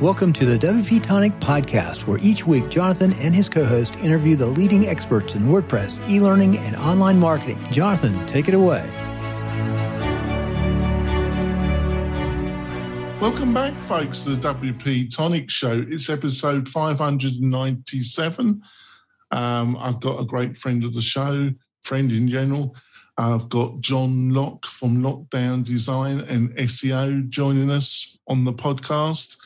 Welcome to the WP Tonic podcast, where each week Jonathan and his co host interview the leading experts in WordPress, e learning, and online marketing. Jonathan, take it away. Welcome back, folks, to the WP Tonic Show. It's episode 597. Um, I've got a great friend of the show, friend in general. I've got John Locke from Lockdown Design and SEO joining us on the podcast.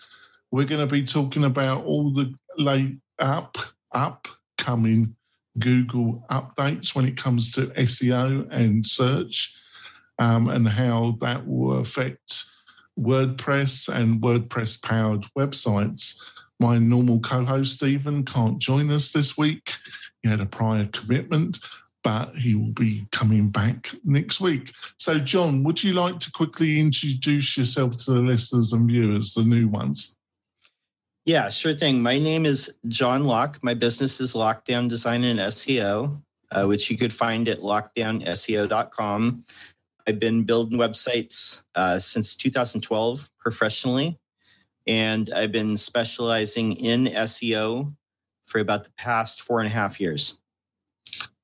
We're going to be talking about all the late up, upcoming Google updates when it comes to SEO and search, um, and how that will affect WordPress and WordPress powered websites. My normal co host, Stephen, can't join us this week. He had a prior commitment, but he will be coming back next week. So, John, would you like to quickly introduce yourself to the listeners and viewers, the new ones? Yeah, sure thing. My name is John Locke. My business is Lockdown Design and SEO, uh, which you could find at lockdownseo.com. I've been building websites uh, since 2012 professionally, and I've been specializing in SEO for about the past four and a half years.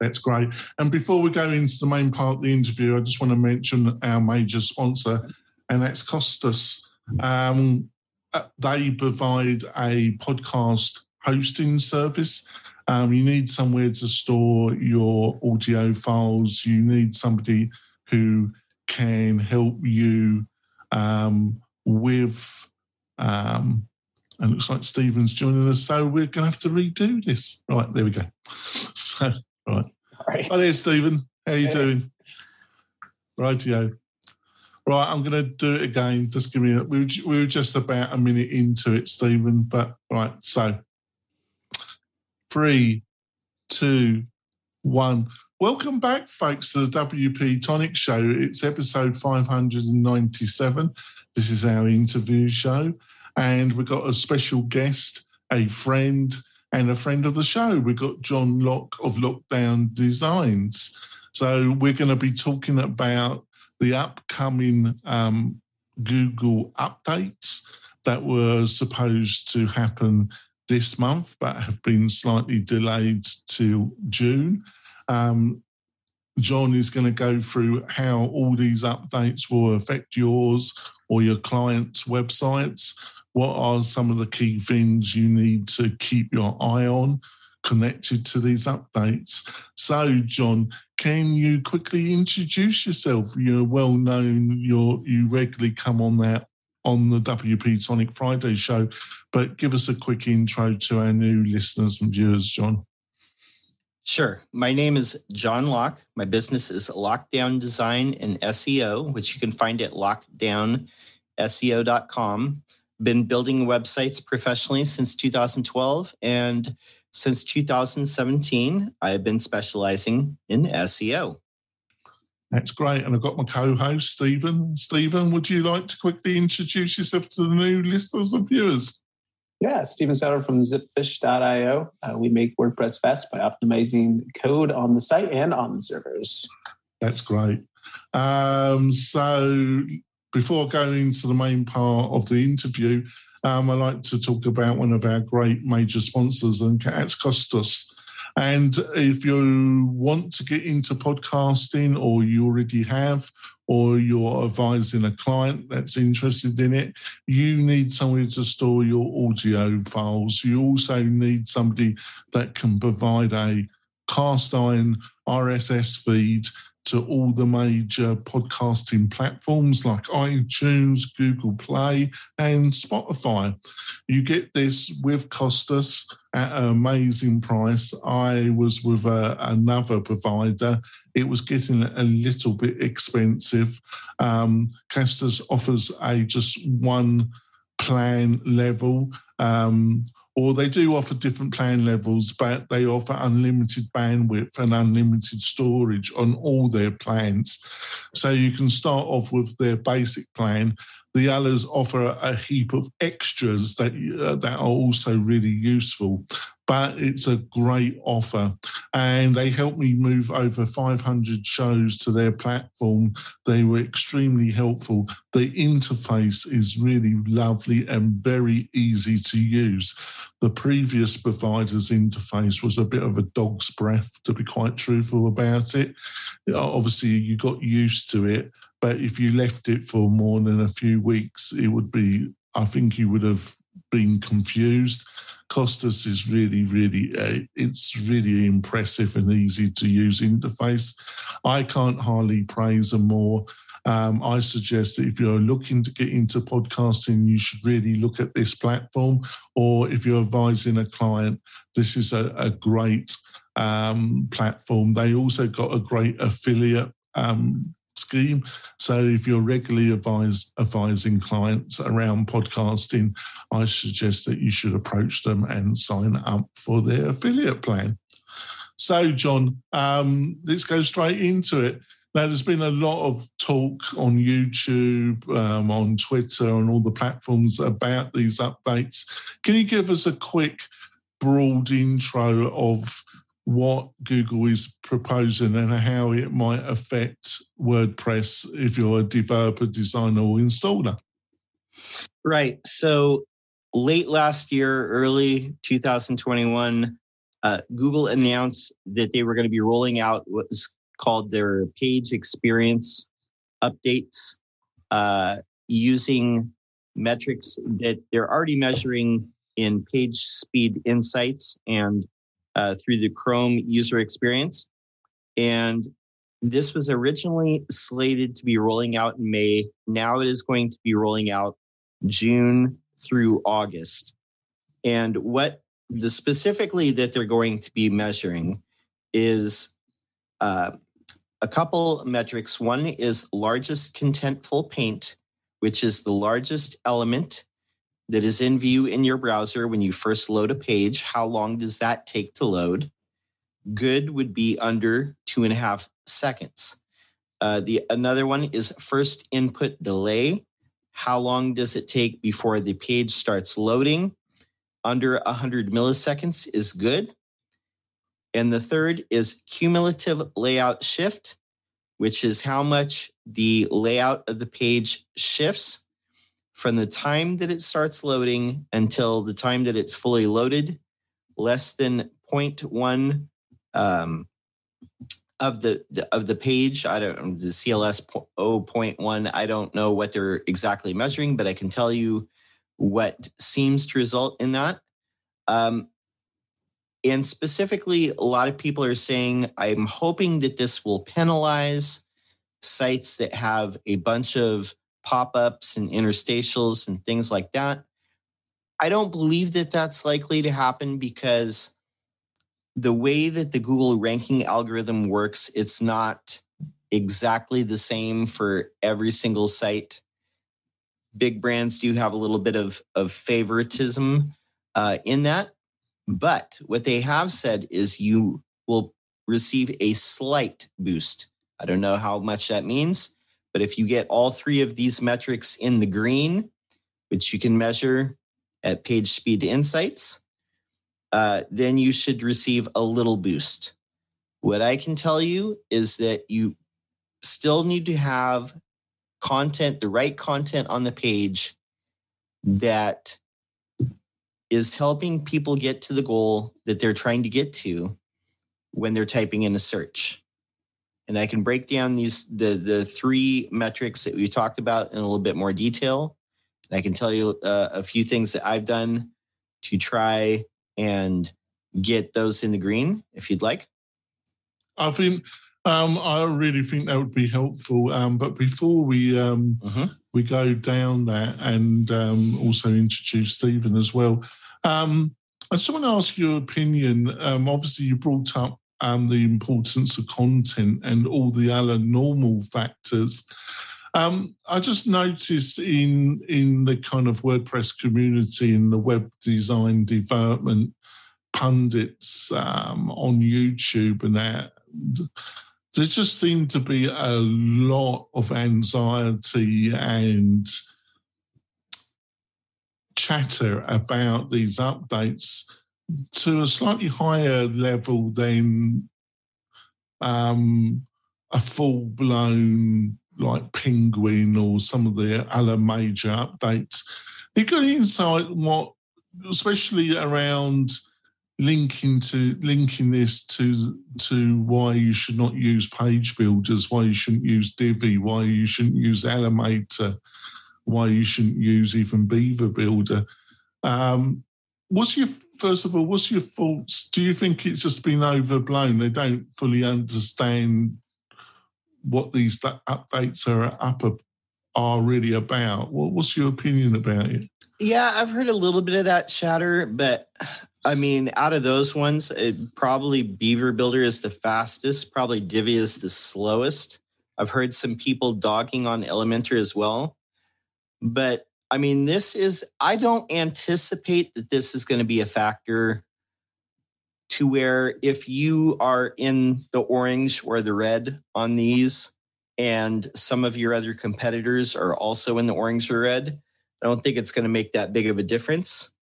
That's great. And before we go into the main part of the interview, I just want to mention our major sponsor, and that's Castos. Um, they provide a podcast hosting service. Um, you need somewhere to store your audio files. You need somebody who can help you um, with. Um, and looks like Stephen's joining us, so we're going to have to redo this. Right, there we go. So, right. Hi there, Stephen. How you hey. doing? Rightio. Right, I'm going to do it again. Just give me a, we were, we were just about a minute into it, Stephen. But right, so three, two, one. Welcome back, folks, to the WP Tonic Show. It's episode 597. This is our interview show. And we've got a special guest, a friend, and a friend of the show. We've got John Locke of Lockdown Designs. So we're going to be talking about the upcoming um, Google updates that were supposed to happen this month, but have been slightly delayed to June. Um, John is going to go through how all these updates will affect yours or your clients' websites. What are some of the key things you need to keep your eye on connected to these updates? So, John, can you quickly introduce yourself? You're well known. You're you regularly come on that on the WP Tonic Friday show, but give us a quick intro to our new listeners and viewers, John. Sure. My name is John Locke. My business is Lockdown Design and SEO, which you can find at lockdownseo.com. Been building websites professionally since 2012 and since 2017, I've been specializing in SEO. That's great. And I've got my co host, Stephen. Stephen, would you like to quickly introduce yourself to the new listeners and viewers? Yeah, Stephen Sauter from zipfish.io. Uh, we make WordPress fast by optimizing code on the site and on the servers. That's great. Um, so, before going into the main part of the interview, um, I like to talk about one of our great major sponsors, and that's Castos. And if you want to get into podcasting, or you already have, or you're advising a client that's interested in it, you need somewhere to store your audio files. You also need somebody that can provide a cast iron RSS feed to all the major podcasting platforms like iTunes, Google Play, and Spotify. You get this with Castos at an amazing price. I was with a, another provider. It was getting a little bit expensive. Um, Castos offers a just one plan level. Um, or they do offer different plan levels, but they offer unlimited bandwidth and unlimited storage on all their plans. So you can start off with their basic plan. The others offer a heap of extras that uh, that are also really useful. But it's a great offer. And they helped me move over 500 shows to their platform. They were extremely helpful. The interface is really lovely and very easy to use. The previous provider's interface was a bit of a dog's breath, to be quite truthful about it. Obviously, you got used to it, but if you left it for more than a few weeks, it would be, I think you would have been confused. Castos is really, really, uh, it's really impressive and easy to use interface. I can't hardly praise them more. Um, I suggest that if you're looking to get into podcasting, you should really look at this platform. Or if you're advising a client, this is a, a great um, platform. They also got a great affiliate um, scheme. So if you're regularly advise, advising clients around podcasting, I suggest that you should approach them and sign up for their affiliate plan. So, John, um, let's go straight into it. Now, there's been a lot of talk on YouTube, um, on Twitter, and all the platforms about these updates. Can you give us a quick, broad intro of what Google is proposing and how it might affect WordPress if you're a developer, designer, or installer. Right. So late last year, early 2021, uh, Google announced that they were going to be rolling out what's called their page experience updates uh, using metrics that they're already measuring in page speed insights and uh, through the Chrome user experience. And this was originally slated to be rolling out in May. Now it is going to be rolling out June through August. And what the specifically that they're going to be measuring is uh, a couple metrics. One is largest contentful paint, which is the largest element that is in view in your browser when you first load a page. How long does that take to load? Good would be under two and a half seconds. Uh, the another one is first input delay. How long does it take before the page starts loading? Under 100 milliseconds is good. And the third is cumulative layout shift, which is how much the layout of the page shifts from the time that it starts loading until the time that it's fully loaded, less than 0.1 um, of the, of the page. I don't the CLS 0.1. I don't know what they're exactly measuring, but I can tell you what seems to result in that. Um, and specifically, a lot of people are saying, I'm hoping that this will penalize sites that have a bunch of pop ups and interstitials and things like that. I don't believe that that's likely to happen because the way that the Google ranking algorithm works, it's not exactly the same for every single site. Big brands do have a little bit of, of favoritism uh, in that. But what they have said is you will receive a slight boost. I don't know how much that means, but if you get all three of these metrics in the green, which you can measure at Page Speed Insights, uh, then you should receive a little boost. What I can tell you is that you still need to have content, the right content on the page that is helping people get to the goal that they're trying to get to when they're typing in a search and I can break down these the the three metrics that we talked about in a little bit more detail. And I can tell you uh, a few things that I've done to try and get those in the green, if you'd like. I think um, I really think that would be helpful. Um, but before we um, uh-huh. we go down that and um, also introduce Stephen as well, um, I just want to ask your opinion. Um, obviously, you brought up um, the importance of content and all the other normal factors. Um, I just noticed in in the kind of WordPress community in the web design development pundits um, on YouTube and that there just seemed to be a lot of anxiety and chatter about these updates to a slightly higher level than um, a full blown like Penguin or some of the other major updates. You got insight what, especially around linking to linking this to to why you should not use page builders, why you shouldn't use Divi, why you shouldn't use Elementor, why you shouldn't use even Beaver Builder. Um, what's your first of all? What's your thoughts? Do you think it's just been overblown? They don't fully understand what these updates are up are really about. what's your opinion about it? Yeah, I've heard a little bit of that chatter, but I mean, out of those ones, it probably Beaver Builder is the fastest. Probably Divi is the slowest. I've heard some people dogging on Elementor as well. But I mean, this is, I don't anticipate that this is going to be a factor to where if you are in the orange or the red on these, and some of your other competitors are also in the orange or red, I don't think it's going to make that big of a difference.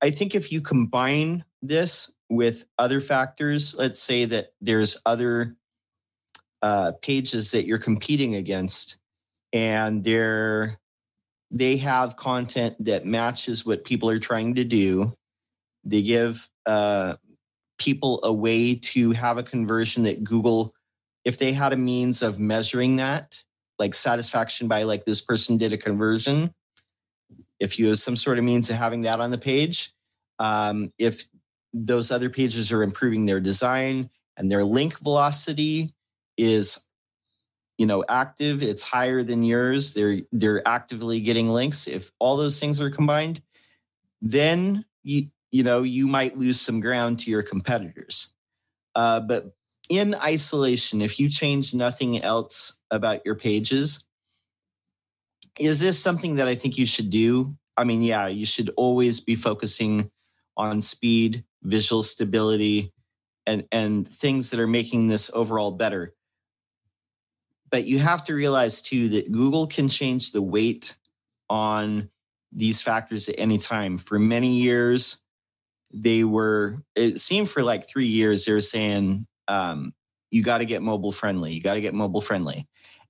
I think if you combine this with other factors, let's say that there's other uh, pages that you're competing against, and they're they have content that matches what people are trying to do. They give uh, people a way to have a conversion that Google, if they had a means of measuring that, like satisfaction by like this person did a conversion, if you have some sort of means of having that on the page, um, if those other pages are improving their design and their link velocity is you know active it's higher than yours. They're they're actively getting links. If all those things are combined then you you know you might lose some ground to your competitors. Uh, but in isolation if you change nothing else about your pages is this something that i think you should do? I mean yeah you should always be focusing on speed visual stability and and things that are making this overall better but you have to realize too that Google can change the weight on these factors at any time. For many years, they were, it seemed for like three years, they were saying, um, you got to get mobile friendly. You got to get mobile friendly.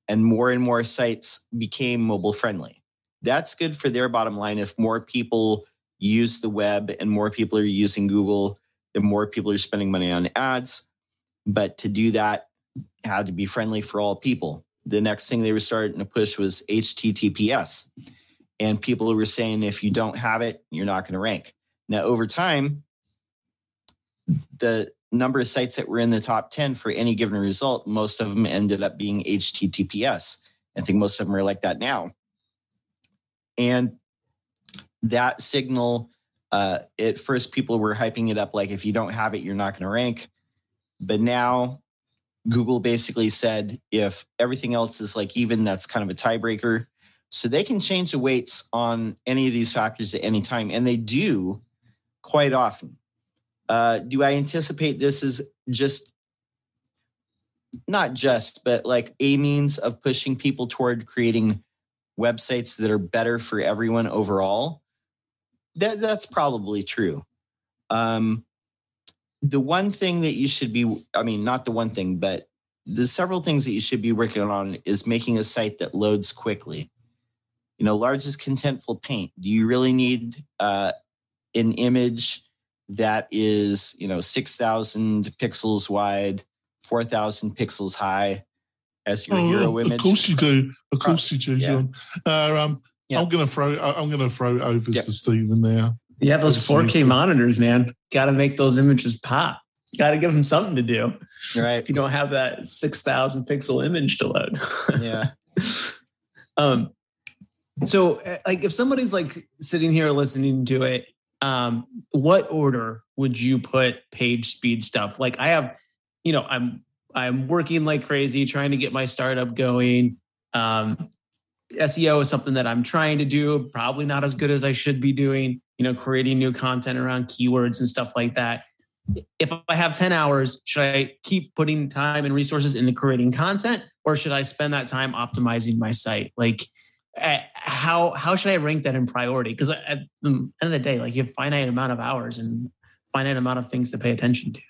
And more and more sites became mobile friendly. That's good for their bottom line. If more people use the web and more people are using Google, the more people are spending money on ads. But to do that, had to be friendly for all people. The next thing they were starting to push was HTTPS. And people were saying if you don't have it, you're not going to rank. Now, over time, the number of sites that were in the top 10 for any given result, most of them ended up being HTTPS. I think most of them are like that now. And that signal, uh, at first, people were hyping it up like if you don't have it, you're not going to rank. But now Google basically said if everything else is like even, that's kind of a tiebreaker. So they can change the weights on any of these factors at any time, and they do quite often. Uh, do I anticipate this is just not just, but like a means of pushing people toward creating websites that are better for everyone overall? That, that's probably true. Um, the one thing that you should be i mean not the one thing but the several things that you should be working on is making a site that loads quickly. You know largest contentful paint. Do you really need uh, an image that is you know 6000 pixels wide 4000 pixels high as your oh, hero image? of course you do. Of course you do john. Uh, um, yeah. i'm gonna throw i'm gonna throw it over to stephen now yeah, those 4K monitors, man. Got to make those images pop. Got to give them something to do. Right. If you don't have that 6,000 pixel image to load. Yeah. um, so eh, like if somebody's like sitting here listening to it, um, what order would you put page speed stuff? Like I have, you know, I'm I'm working like crazy trying to get my startup going. Um, SEO is something that I'm trying to do, probably not as good as I should be doing you know, creating new content around keywords and stuff like that. If I have 10 hours, should I keep putting time and resources into creating content or should I spend that time optimizing my site? Like, how how should I rank that in priority? Because at the end of the day, like you have finite amount of hours, and finite amount of things to pay attention to.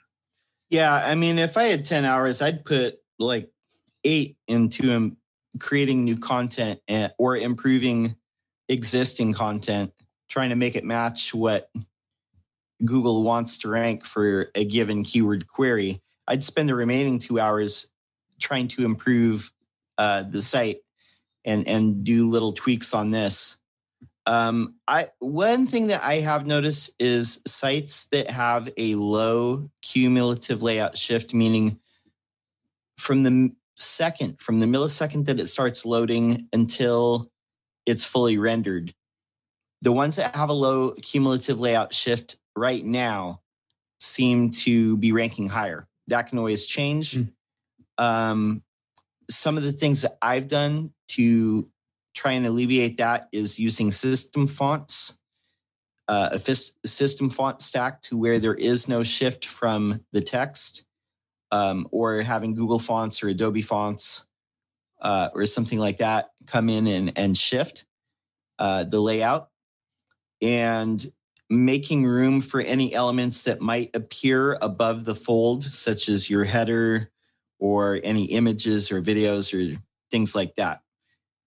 Yeah, I mean, if I had 10 hours, I'd put like eight into um, creating new content and, or improving existing content, trying to make it match what Google wants to rank for a given keyword query. I'd spend the remaining two hours trying to improve uh, the site and and do little tweaks on this. Um, I one thing that I have noticed is sites that have a low cumulative layout shift, meaning from the second, from the millisecond that it starts loading until it's fully rendered. The ones that have a low cumulative layout shift right now seem to be ranking higher. That can always change. Mm. Um, some of the things that I've done to try and alleviate that is using system fonts, uh, a system font stack to where there is no shift from the text, um, or having Google fonts or Adobe fonts uh, or something like that come in and, and shift uh, the layout. And making room for any elements that might appear above the fold, such as your header or any images or videos or things like that.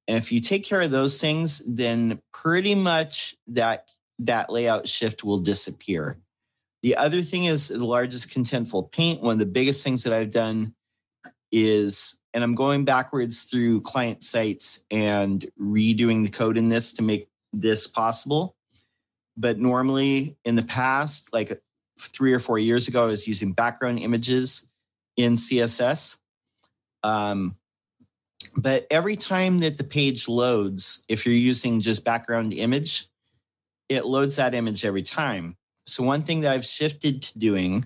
And if you take care of those things, then pretty much that that layout shift will disappear. The other thing is the largest contentful paint. One of the biggest things that I've done is, and I'm going backwards through client sites and redoing the code in this to make this possible. But normally in the past, like three or four years ago, I was using background images in CSS. Um, but every time that the page loads, if you're using just background image, it loads that image every time. So one thing that I've shifted to doing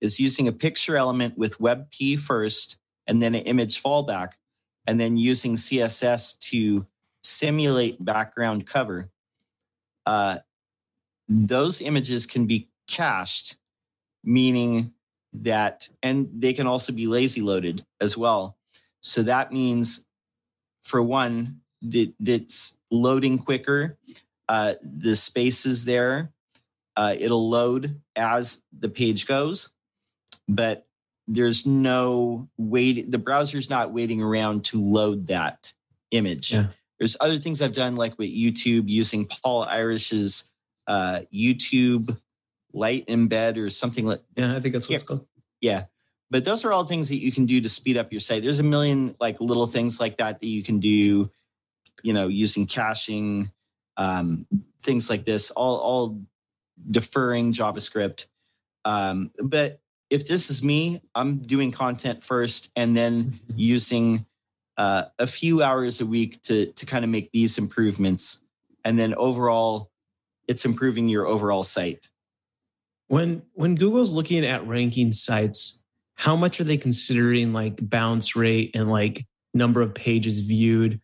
is using a picture element with WebP first and then an image fallback, and then using CSS to simulate background cover. Uh, those images can be cached, meaning that, and they can also be lazy loaded as well. So that means, for one, that it's loading quicker. Uh, the space is there. Uh, it'll load as the page goes, but there's no wait. The browser's not waiting around to load that image. Yeah. There's other things I've done, like with YouTube, using Paul Irish's uh, YouTube Light Embed or something like. Yeah, I think that's what it's called. Yeah, but those are all things that you can do to speed up your site. There's a million like little things like that that you can do. You know, using caching, um, things like this, all all deferring JavaScript. Um, but if this is me, I'm doing content first and then using uh, a few hours a week to to kind of make these improvements, and then overall, it's improving your overall site. When when Google's looking at ranking sites, how much are they considering like bounce rate and like number of pages viewed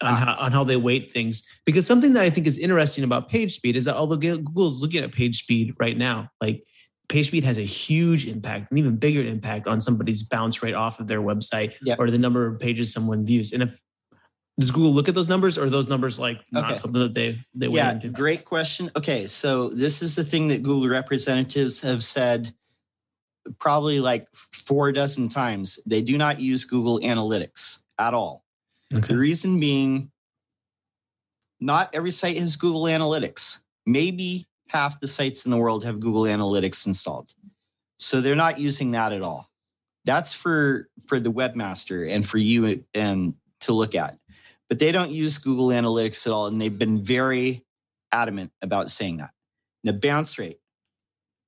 on how, on how they weight things? Because something that I think is interesting about page speed is that although Google's looking at page speed right now, like page speed has a huge impact, an even bigger impact on somebody's bounce rate off of their website yep. or the number of pages someone views. And if does Google look at those numbers or are those numbers like not okay. something that they they yeah great question okay so this is the thing that Google representatives have said probably like four dozen times they do not use Google Analytics at all okay. the reason being not every site has Google Analytics maybe half the sites in the world have Google Analytics installed so they're not using that at all that's for for the webmaster and for you and to look at but they don't use Google Analytics at all. And they've been very adamant about saying that. Now, bounce rate.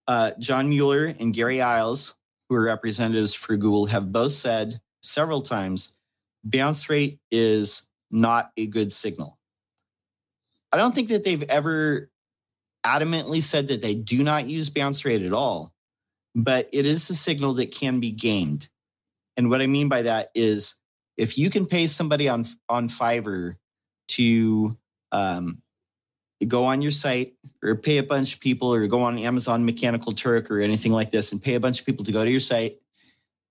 Uh, John Mueller and Gary Illyes, who are representatives for Google, have both said several times bounce rate is not a good signal. I don't think that they've ever adamantly said that they do not use bounce rate at all, but it is a signal that can be gamed. And what I mean by that is if you can pay somebody on on Fiverr to um, go on your site or pay a bunch of people or go on Amazon Mechanical Turk or anything like this and pay a bunch of people to go to your site,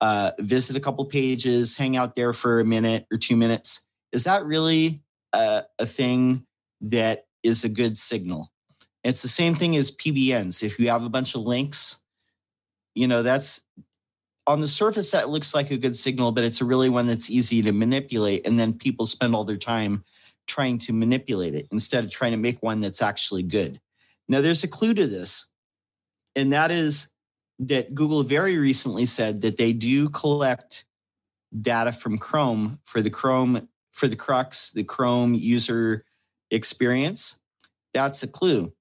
uh, visit a couple pages, hang out there for a minute or two minutes. Is that really a, a thing that is a good signal? It's the same thing as PBNs. If you have a bunch of links, you know, that's on the surface that looks like a good signal, but it's a really one that's easy to manipulate. And then people spend all their time trying to manipulate it instead of trying to make one that's actually good. Now, there's a clue to this, and that is that Google very recently said that they do collect data from Chrome for the Chrome for the crux, the Chrome user experience. That's a clue.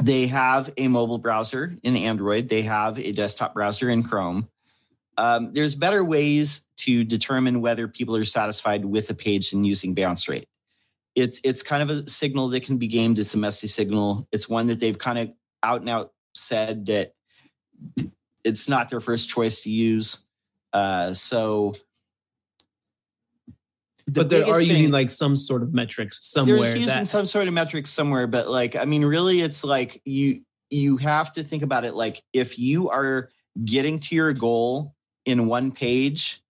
They have a mobile browser in Android. They have a desktop browser in Chrome. Um, there's better ways to determine whether people are satisfied with a page than using bounce rate. It's it's kind of a signal that can be gamed. It's a messy signal. It's one that they've kind of out and out said that it's not their first choice to use. Uh, so, the but they are thing, using like some sort of metrics somewhere. They're using that, some sort of metrics somewhere, but like I mean, really, it's like you you have to think about it like if you are getting to your goal in one page,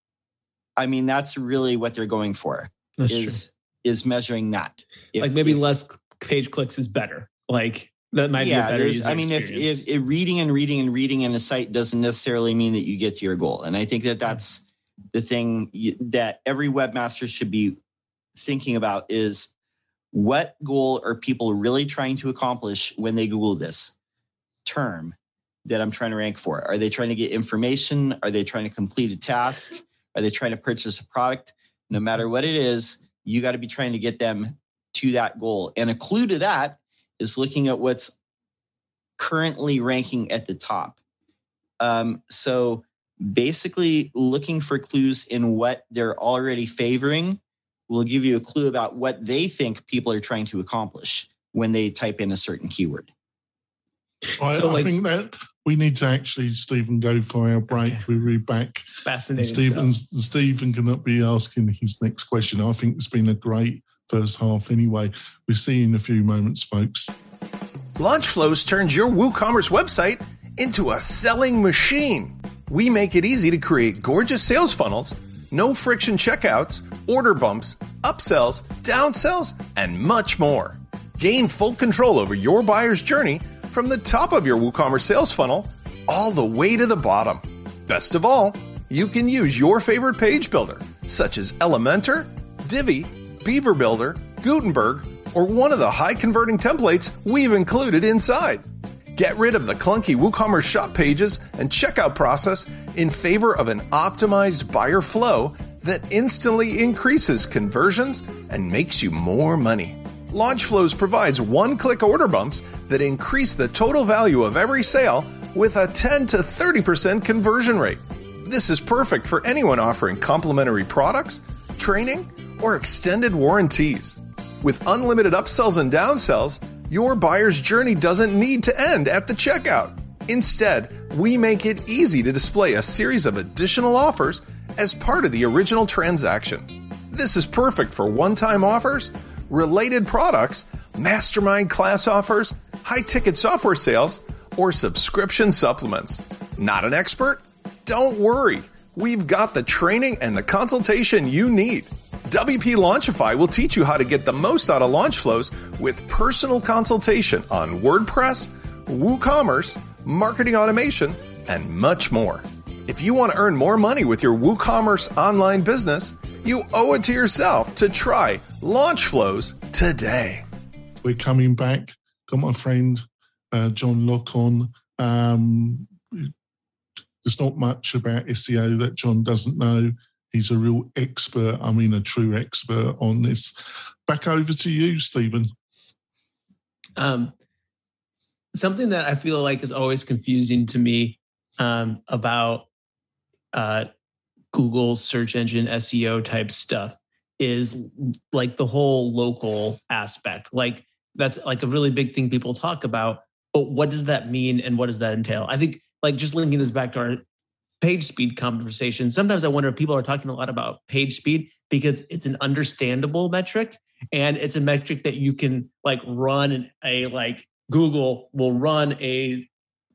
I mean, that's really what they're going for. That's is true. is measuring that. If, like maybe if, less page clicks is better. Like that might yeah, be a better user I mean, if, if, if reading and reading and reading in a site doesn't necessarily mean that you get to your goal, and I think that mm-hmm. that's the thing you, that every webmaster should be thinking about is what goal are people really trying to accomplish when they Google this term that I'm trying to rank for? Are they trying to get information? Are they trying to complete a task? Are they trying to purchase a product? No matter what it is, you got to be trying to get them to that goal. And a clue to that is looking at what's currently ranking at the top. Um, so basically, looking for clues in what they're already favoring will give you a clue about what they think people are trying to accomplish when they type in a certain keyword. I, so, I like, think that we need to actually, Stephen, go for our break. Okay. We'll be back. It's fascinating. Stephen, Stephen cannot be asking his next question. I think it's been a great first half anyway. We'll see you in a few moments, folks. Launchflows turns your WooCommerce website into a selling machine. We make it easy to create gorgeous sales funnels, no friction checkouts, order bumps, upsells, downsells, and much more. Gain full control over your buyer's journey from the top of your WooCommerce sales funnel all the way to the bottom. Best of all, you can use your favorite page builder, such as Elementor, Divi, Beaver Builder, Gutenberg, or one of the high converting templates we've included inside. Get rid of the clunky WooCommerce shop pages and checkout process in favor of an optimized buyer flow that instantly increases conversions and makes you more money. LaunchFlows provides one click order bumps that increase the total value of every sale with a 10 to 30% conversion rate. This is perfect for anyone offering complimentary products, training, or extended warranties. With unlimited upsells and downsells, your buyer's journey doesn't need to end at the checkout. Instead, we make it easy to display a series of additional offers as part of the original transaction. This is perfect for one time offers, related products, mastermind class offers, high ticket software sales, or subscription supplements. Not an expert? Don't worry. We've got the training and the consultation you need. WP Launchify will teach you how to get the most out of launch flows with personal consultation on WordPress, WooCommerce, marketing automation, and much more. If you want to earn more money with your WooCommerce online business, you owe it to yourself to try Launch Flows today. We're coming back. Got my friend uh, John Locke on. Um, there's not much about SEO that John doesn't know. He's a real expert. I mean, a true expert on this. Back over to you, Stephen. Um, something that I feel like is always confusing to me um, about uh, Google search engine SEO type stuff is like the whole local aspect. Like that's like a really big thing people talk about. But what does that mean and what does that entail? I think like just linking this back to our page speed conversation. Sometimes I wonder if people are talking a lot about page speed because it's an understandable metric and it's a metric that you can like run a like Google will run a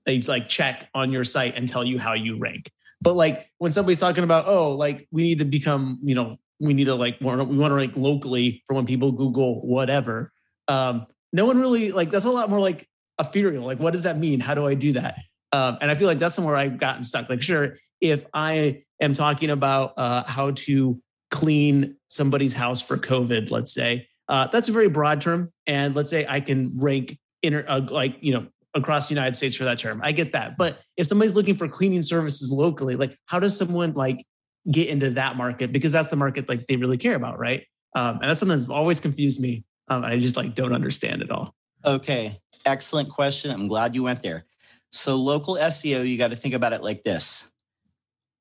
a like check on your site and tell you how you rank. But like when somebody's talking about oh like we need to become you know we need to like we want to rank locally for when people Google whatever. Um, no one really like that's a lot more like ethereal. Like, what does that mean? How do I do that? Um, and I feel like that's somewhere I've gotten stuck. Like, sure, if I am talking about uh, how to clean somebody's house for COVID, let's say, uh, that's a very broad term. And let's say I can rank inter, uh, like, you know, across the United States for that term. I get that. But if somebody's looking for cleaning services locally, like how does someone like get into that market? Because that's the market like they really care about, right? Um, and that's something that's always confused me. Um, I just like don't understand it all. Okay, excellent question. I'm glad you went there. So local SEO, you got to think about it like this.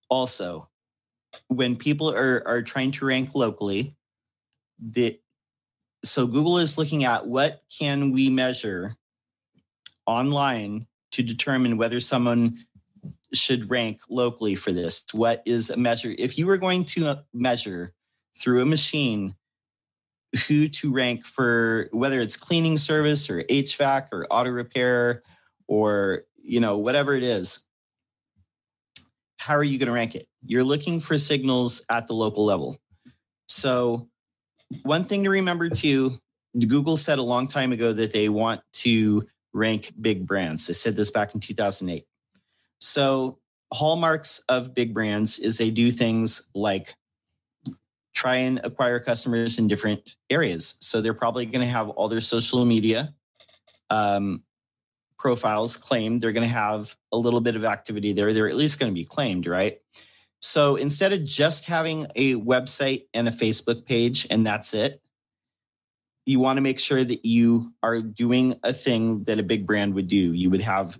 Also, when people are are trying to rank locally, the so Google is looking at what can we measure online to determine whether someone should rank locally for this. What is a measure? If you were going to uh, measure through a machine who to rank for whether it's cleaning service or HVAC or auto repair or you know whatever it is how are you going to rank it? You're looking for signals at the local level. So one thing to remember too google said a long time ago that they want to rank big brands. They said this back in 2008 so hallmarks of big brands is they do things like try and acquire customers in different areas. So they're probably going to have all their social media um, profiles claimed. They're going to have a little bit of activity there. They're at least going to be claimed, right? So instead of just having a website and a Facebook page and that's it, you want to make sure that you are doing a thing that a big brand would do. You would have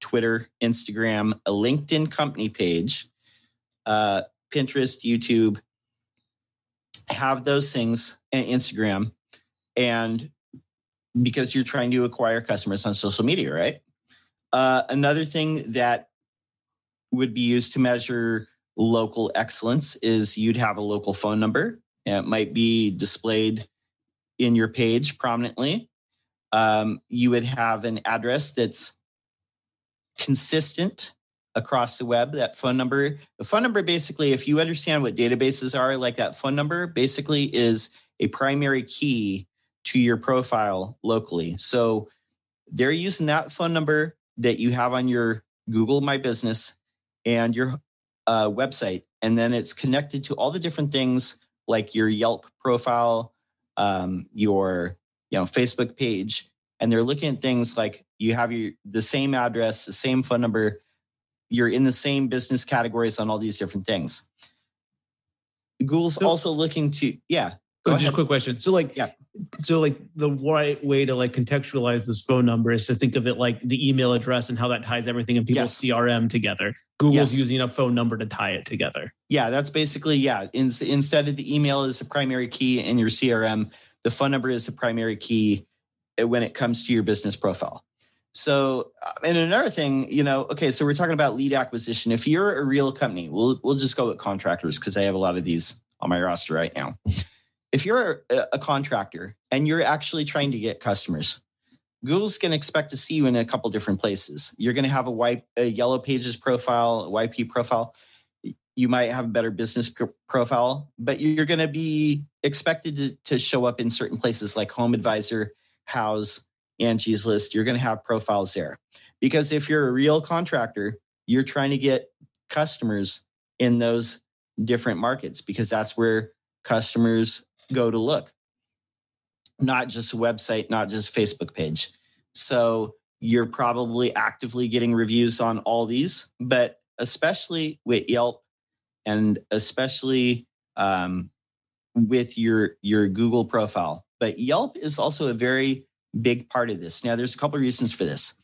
Twitter, Instagram, a LinkedIn company page, uh, Pinterest, YouTube, have those things and Instagram and because you're trying to acquire customers on social media, right? Uh, another thing that would be used to measure local excellence is you'd have a local phone number. And it might be displayed in your page prominently. Um, you would have an address that's consistent across the web that phone number the phone number basically if you understand what databases are like that phone number basically is a primary key to your profile locally so they're using that phone number that you have on your google my business and your uh, website and then it's connected to all the different things like your yelp profile um, your you know facebook page and they're looking at things like you have your the same address the same phone number you're in the same business categories on all these different things. Google's so, also looking to, yeah. Go just a quick question. So like, yeah. So like the right way to like contextualize this phone number is to think of it like the email address and how that ties everything in people's yes. CRM together. Google's yes. using a phone number to tie it together. Yeah, that's basically yeah. In, instead of the email is a primary key in your CRM, the phone number is the primary key uh, when it comes to your business profile. So, uh, and another thing, you know, okay, so we're talking about lead acquisition. If you're a real company, we'll we'll just go with contractors because I have a lot of these on my roster right now. If you're a, contractor and you're actually trying to get customers, Google's going to expect to see you in a couple different places. You're going to have a yellow pages profile, YP profile. You might have a better business profile, but you're going to be expected to, to show up in certain places like Home Advisor, Houzz, Angie's List, you're going to have profiles there. Because if you're a real contractor, you're trying to get customers in those different markets because that's where customers go to look, not just a website, not just Facebook page. So you're probably actively getting reviews on all these, but especially with Yelp and especially um, with your your Google profile. But Yelp is also a very big part of this. Now, there's a couple of reasons for this.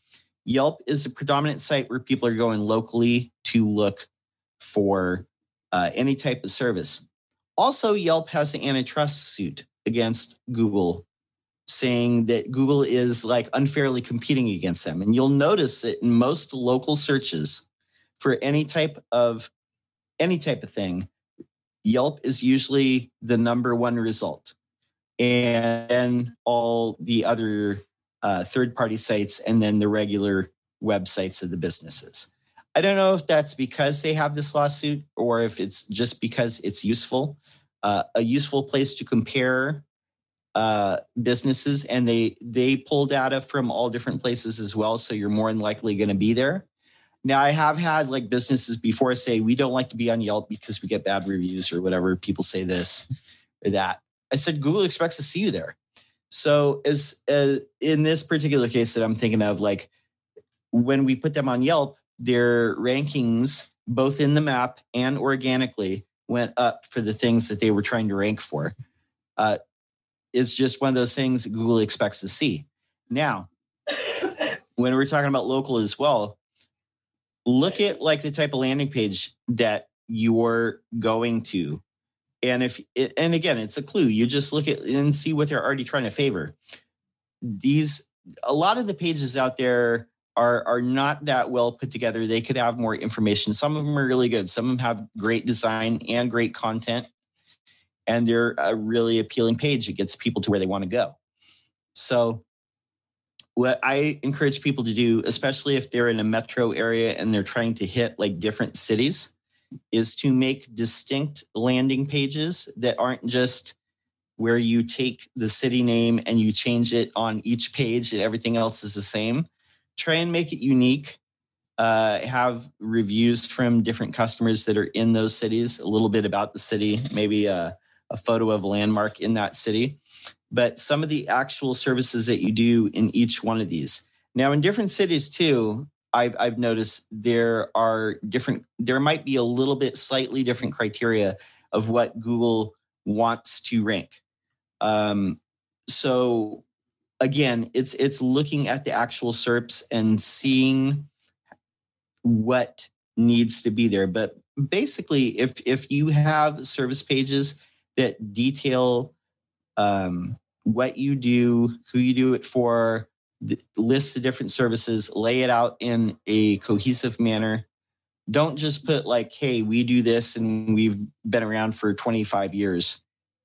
Yelp is a predominant site where people are going locally to look for uh, any type of service. Also, Yelp has an antitrust suit against Google saying that Google is like unfairly competing against them. And you'll notice that in most local searches for any type of any type of thing, Yelp is usually the number one result and then all the other uh, third party sites and then the regular websites of the businesses. I don't know if that's because they have this lawsuit or if it's just because it's useful. Uh, a useful place to compare uh, businesses and they they pull data from all different places as well so you're more than likely going to be there now i have had like businesses before say we don't like to be on yelp because we get bad reviews or whatever people say this or that i said google expects to see you there so as uh, in this particular case that i'm thinking of like when we put them on yelp their rankings both in the map and organically went up for the things that they were trying to rank for uh, is just one of those things that Google expects to see. Now, when we're talking about local as well, look at like the type of landing page that you're going to. And if and again, it's a clue. You just look at and see what they're already trying to favor. These a lot of the pages out there are are not that well put together. They could have more information. Some of them are really good. Some of them have great design and great content and they're a really appealing page. It gets people to where they want to go. So, what I encourage people to do, especially if they're in a metro area and they're trying to hit like different cities, is to make distinct landing pages that aren't just where you take the city name and you change it on each page and everything else is the same. Try and make it unique. Uh, have reviews from different customers that are in those cities, a little bit about the city, maybe uh, a photo of a landmark in that city, but some of the actual services that you do in each one of these. Now, in different cities too, I've I've noticed there are different. There might be a little bit slightly different criteria of what Google wants to rank. Um, so again, it's it's looking at the actual SERPs and seeing what needs to be there. But basically, if if you have service pages that detail um, what you do, who you do it for, the, lists of different services, lay it out in a cohesive manner. Don't just put like, hey, we do this and we've been around for 25 years.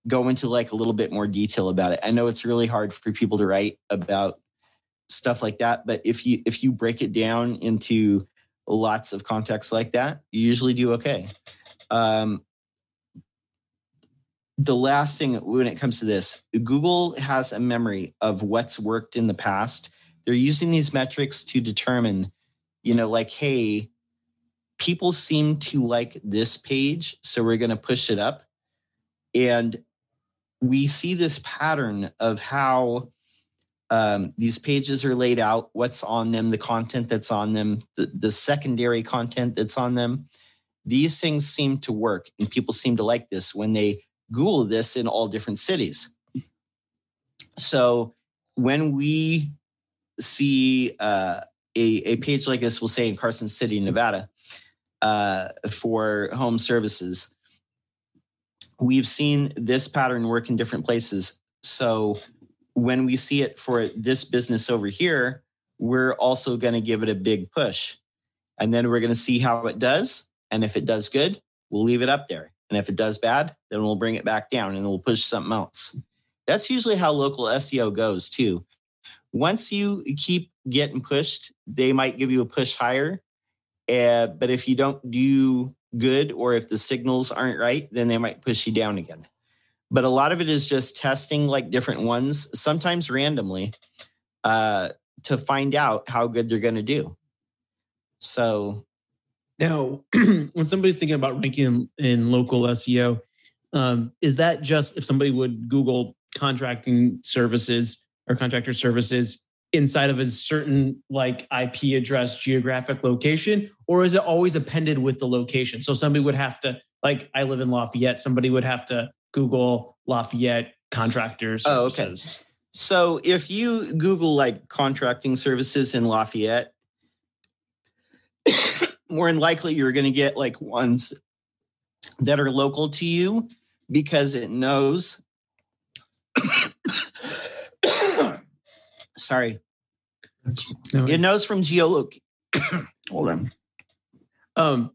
Go into like a little bit more detail about it. I know it's really hard for people to write about stuff like that, but if you if you break it down into lots of context like that, you usually do okay. Um, the last thing when it comes to this, Google has a memory of what's worked in the past. They're using these metrics to determine, you know, like, hey, people seem to like this page, so we're going to push it up. And we see this pattern of how um, these pages are laid out, what's on them, the content that's on them, the, the secondary content that's on them. These things seem to work, and people seem to like this when they Google this in all different cities. So when we see uh, a, a page like this, we'll say in Carson City, Nevada, uh, for home services, we've seen this pattern work in different places. So when we see it for this business over here, we're also going to give it a big push. And then we're going to see how it does. And if it does good, we'll leave it up there. And if it does bad, then we'll bring it back down and we'll push something else. That's usually how local SEO goes too. Once you keep getting pushed, they might give you a push higher. Uh, but if you don't do good or if the signals aren't right, then they might push you down again. But a lot of it is just testing like different ones, sometimes randomly, uh, to find out how good they're going to do. So now, when somebody's thinking about ranking in, in local SEO, um, is that just if somebody would Google contracting services or contractor services inside of a certain like IP address geographic location, or is it always appended with the location? So somebody would have to, like, I live in Lafayette, somebody would have to Google Lafayette contractors. Oh, okay. So if you Google like contracting services in Lafayette, more than likely you're going to get like ones that are local to you because it knows sorry no, it knows from geoloc hold on um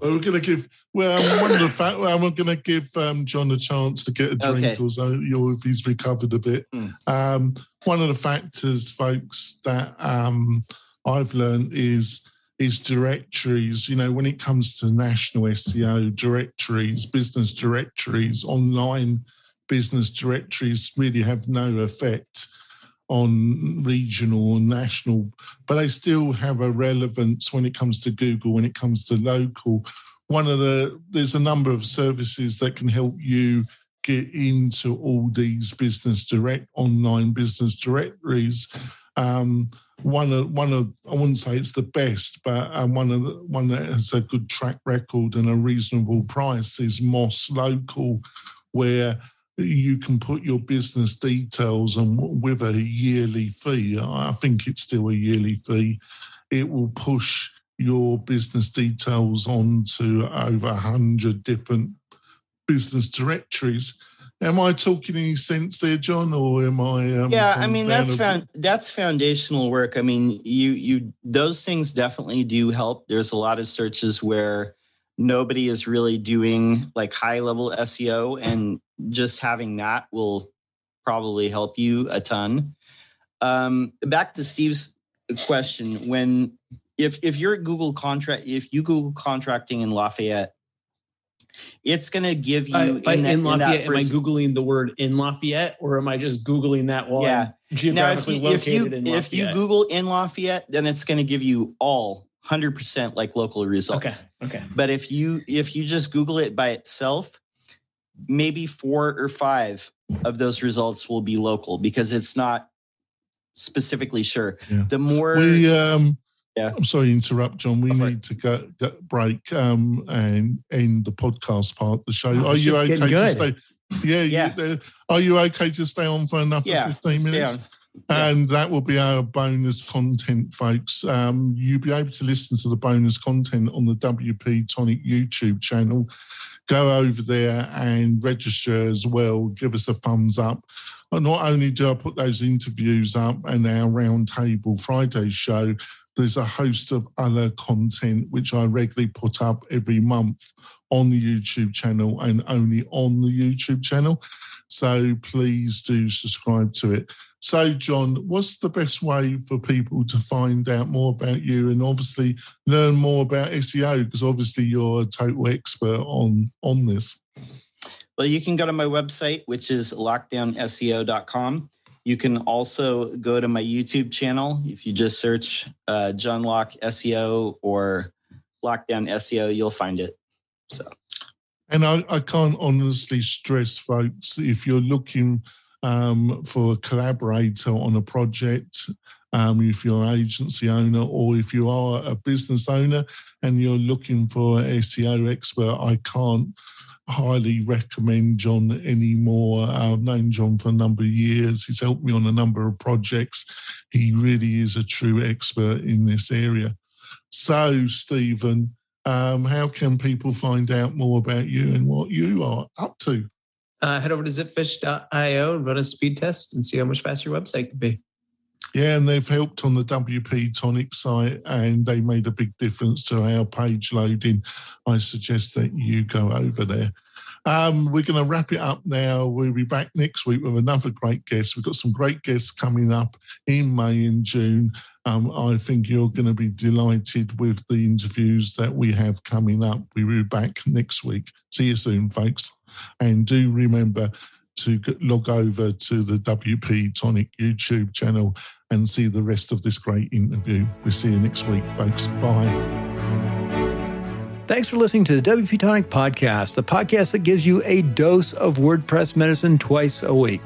well, we're going to give well one of the fact well, I'm going to give um, John a chance to get a drink okay. although you if he's recovered a bit mm. um, one of the factors folks that um, I've learned is is directories. You know, when it comes to national SEO, directories, business directories, online business directories really have no effect on regional or national, but they still have a relevance when it comes to Google, when it comes to local. One of the, there's a number of services that can help you get into all these business direct online business directories. Um, one of one of I wouldn't say it's the best, but um, one of the, one that has a good track record and a reasonable price is Moz Local, where you can put your business details and with a yearly fee. I think it's still a yearly fee. It will push your business details onto over a hundred different business directories Am I talking any sense there, John, or am I? Um, yeah, I mean that's found, that's foundational work. I mean, you you those things definitely do help. There's a lot of searches where nobody is really doing like high level SEO, and just having that will probably help you a ton. Um, back to Steve's question: when if if you're Google contract, if you Google contracting in Lafayette it's going to give you by, by in, that, in Lafayette. In first, am I googling the word in Lafayette, or am I just googling that one? Yeah. Geographically now, if you, located if you, If you Google in Lafayette, then it's going to give you all 100% like local results. Okay. Okay. But if you if you just Google it by itself, maybe four or five of those results will be local because it's not specifically sure. Yeah. The more we um yeah. I'm sorry to interrupt, John. We need to go, go break um, and end the podcast part of the show. Oh, are you okay to stay? Yeah, yeah. You, are you okay to stay on for another yeah, 15 minutes? And that will be our bonus content, folks. Um, you'll be able to listen to the bonus content on the WP Tonic YouTube channel. Go over there and register as well. Give us a thumbs up. Not only do I put those interviews up and our Roundtable Friday show, there's a host of other content which I regularly put up every month on the YouTube channel and only on the YouTube channel. So please do subscribe to it. So, John, what's the best way for people to find out more about you and obviously learn more about SEO? Because obviously you're a total expert on on this. Well, you can go to my website, which is lockdownseo.com. You can also go to my YouTube channel. If you just search uh, John Locke SEO or Lockdown SEO, you'll find it. So, and I, I can't honestly stress, folks, if you're looking um, for a collaborator on a project, um, if you're an agency owner or if you are a business owner and you're looking for an SEO expert, I can't highly recommend John anymore. I've known John for a number of years. He's helped me on a number of projects. He really is a true expert in this area. So, Stephen, um, how can people find out more about you and what you are up to? Uh, head over to zipfish.io and run a speed test and see how much faster your website can be. Yeah, and they've helped on the WP Tonic site and they made a big difference to our page loading. I suggest that you go over there. Um, we're going to wrap it up now. We'll be back next week with another great guest. We've got some great guests coming up in May and June. Um, I think you're going to be delighted with the interviews that we have coming up. We'll be back next week. See you soon, folks. And do remember to log over to the WP Tonic YouTube channel and see the rest of this great interview. We'll see you next week, folks. Bye. Thanks for listening to the WP Tonic Podcast, the podcast that gives you a dose of WordPress medicine twice a week.